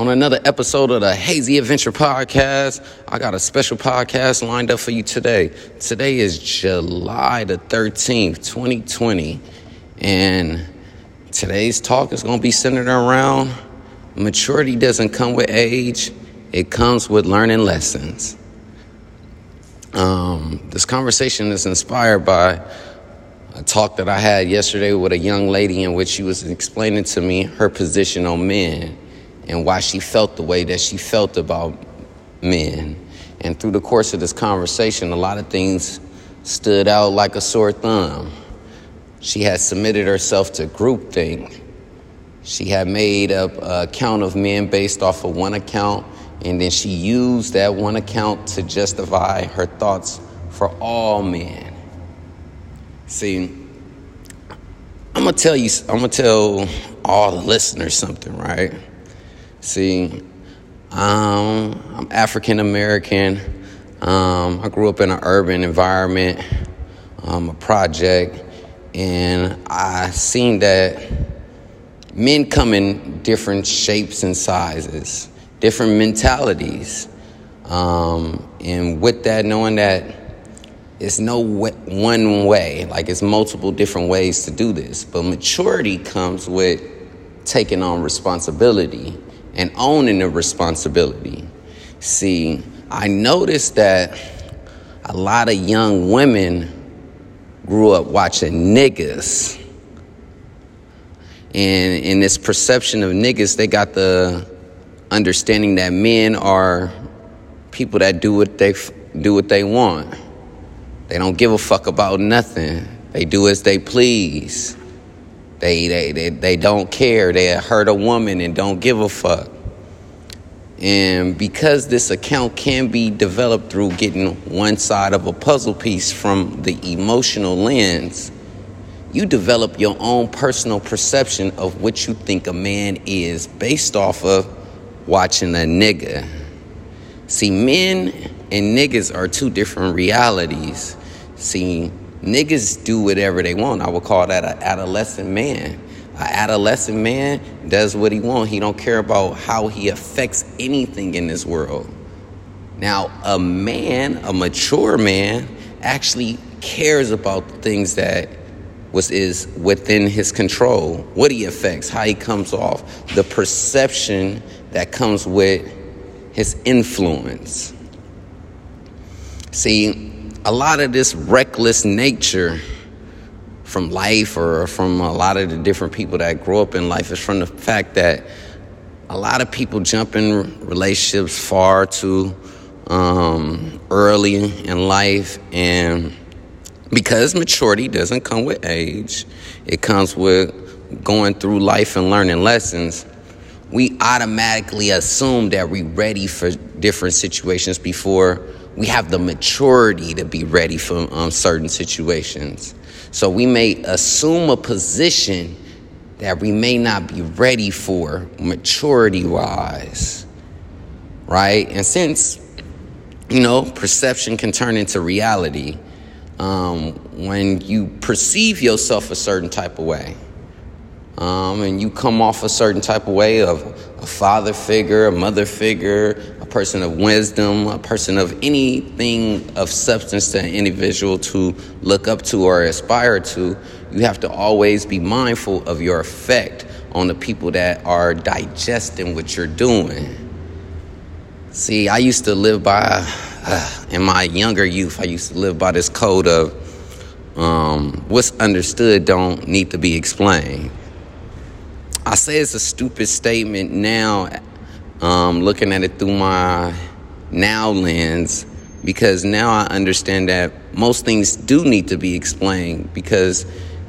on another episode of the Hazy Adventure Podcast. I got a special podcast lined up for you today. Today is July the 13th, 2020. And today's talk is going to be centered around maturity doesn't come with age, it comes with learning lessons. Um, this conversation is inspired by a talk that I had yesterday with a young lady in which she was explaining to me her position on men and why she felt the way that she felt about men. And through the course of this conversation, a lot of things stood out like a sore thumb. She had submitted herself to groupthink. She had made up a count of men based off of one account, and then she used that one account to justify her thoughts for all men. See, I'm gonna tell you, I'm gonna tell all the listeners something, right? See, um, I'm African American. Um, I grew up in an urban environment, um, a project, and I seen that men come in different shapes and sizes, different mentalities. Um, and with that, knowing that it's no one way, like it's multiple different ways to do this, but maturity comes with taking on responsibility and owning the responsibility. See, I noticed that a lot of young women grew up watching niggas. And in this perception of niggas, they got the understanding that men are people that do what they do what they want. They don't give a fuck about nothing. They do as they please. They, they, they, they don't care. They hurt a woman and don't give a fuck. And because this account can be developed through getting one side of a puzzle piece from the emotional lens, you develop your own personal perception of what you think a man is based off of watching a nigga. See, men and niggas are two different realities. See, Niggas do whatever they want. I would call that an adolescent man. An adolescent man does what he wants. He don't care about how he affects anything in this world. Now, a man, a mature man, actually cares about things that was is within his control, what he affects, how he comes off, the perception that comes with his influence. See, a lot of this reckless nature from life or from a lot of the different people that grow up in life is from the fact that a lot of people jump in relationships far too um, early in life. And because maturity doesn't come with age it comes with going through life and learning lessons we automatically assume that we're ready for different situations before we have the maturity to be ready for um, certain situations. So we may assume a position that we may not be ready for maturity wise, right? And since, you know, perception can turn into reality, um, when you perceive yourself a certain type of way, um, and you come off a certain type of way of a father figure, a mother figure, person of wisdom, a person of anything of substance to an individual to look up to or aspire to, you have to always be mindful of your effect on the people that are digesting what you're doing. See, I used to live by, uh, in my younger youth, I used to live by this code of um, what's understood don't need to be explained. I say it's a stupid statement now, um, looking at it through my now lens, because now I understand that most things do need to be explained because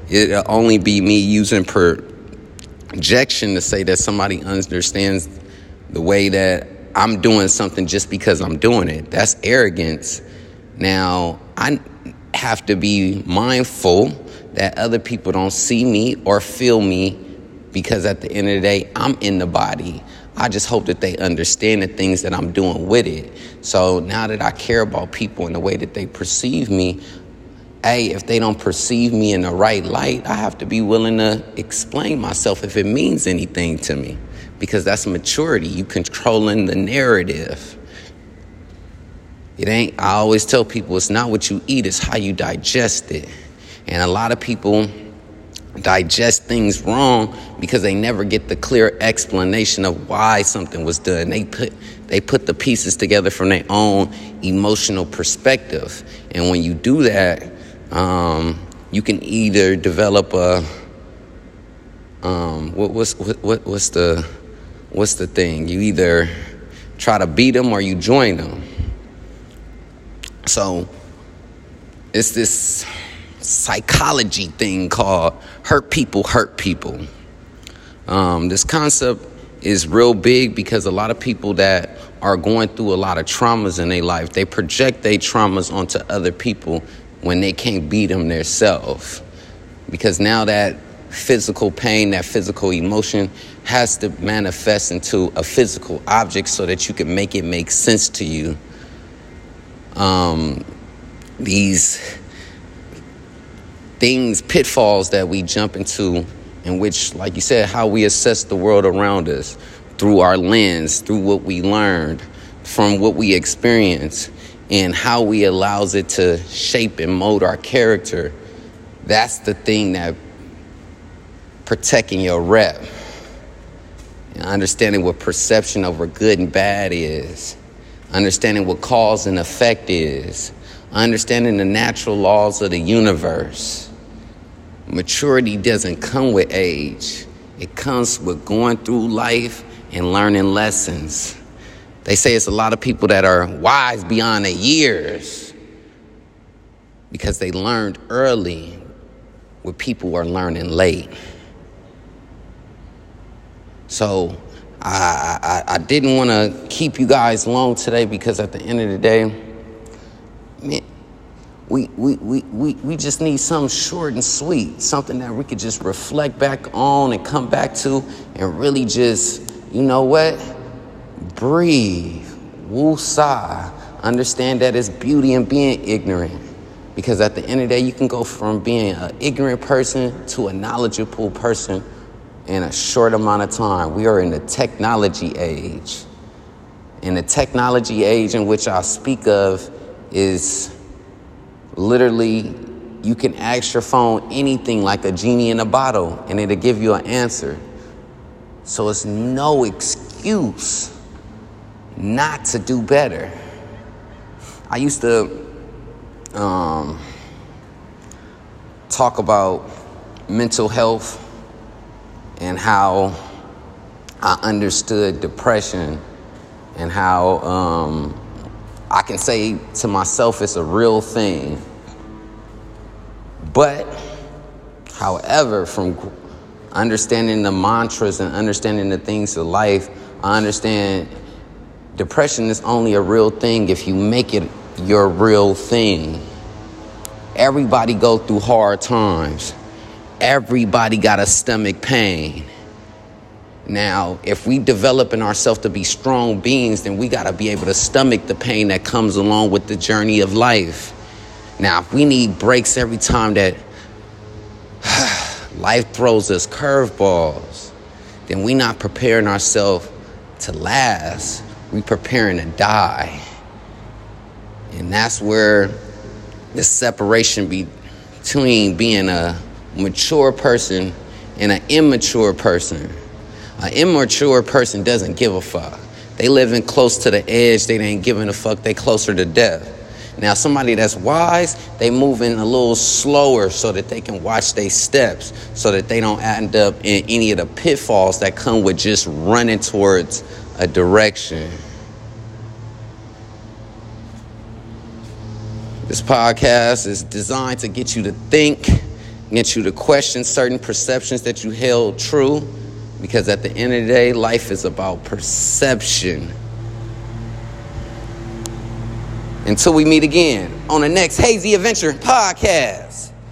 it'll only be me using projection to say that somebody understands the way that I'm doing something just because I'm doing it. That's arrogance. Now, I have to be mindful that other people don't see me or feel me because at the end of the day, I'm in the body. I just hope that they understand the things that I'm doing with it. So now that I care about people in the way that they perceive me, hey, if they don't perceive me in the right light, I have to be willing to explain myself if it means anything to me. because that's maturity. You controlling the narrative. It ain't, I always tell people it's not what you eat, it's how you digest it. And a lot of people digest things wrong because they never get the clear explanation of why something was done. They put they put the pieces together from their own emotional perspective. And when you do that, um, you can either develop a um, what, what's what, what's the what's the thing? You either try to beat them or you join them. So it's this psychology thing called hurt people hurt people. Um, this concept is real big because a lot of people that are going through a lot of traumas in their life, they project their traumas onto other people when they can't beat them themselves. Because now that physical pain, that physical emotion has to manifest into a physical object so that you can make it make sense to you. Um, these things, pitfalls that we jump into, in which, like you said, how we assess the world around us through our lens, through what we learned, from what we experience, and how we allows it to shape and mold our character. That's the thing that protecting your rep. And understanding what perception over good and bad is. Understanding what cause and effect is. Understanding the natural laws of the universe Maturity doesn't come with age, it comes with going through life and learning lessons. They say it's a lot of people that are wise beyond their years because they learned early where people are learning late. So I, I, I didn't want to keep you guys long today because at the end of the day, we, we, we, we, just need something short and sweet, something that we could just reflect back on and come back to and really just, you know what? Breathe. Woo sigh. Understand that it's beauty in being ignorant. Because at the end of the day, you can go from being an ignorant person to a knowledgeable person in a short amount of time. We are in the technology age. And the technology age in which I speak of is literally you can ask your phone anything like a genie in a bottle and it'll give you an answer. So it's no excuse not to do better. I used to um, talk about mental health and how I understood depression and how um, I can say to myself it's a real thing. But, however, from understanding the mantras and understanding the things of life, I understand depression is only a real thing if you make it your real thing. Everybody go through hard times. Everybody got a stomach pain. Now, if we develop in ourselves to be strong beings, then we got to be able to stomach the pain that comes along with the journey of life. Now, if we need breaks every time that life throws us curveballs, then we not preparing ourselves to last. We preparing to die. And that's where the separation between being a mature person and an immature person an immature person doesn't give a fuck. They living close to the edge. They ain't giving a fuck. They closer to death. Now, somebody that's wise, they moving a little slower so that they can watch their steps, so that they don't end up in any of the pitfalls that come with just running towards a direction. This podcast is designed to get you to think, get you to question certain perceptions that you held true because at the end of the day, life is about perception. Until we meet again on the next Hazy Adventure podcast.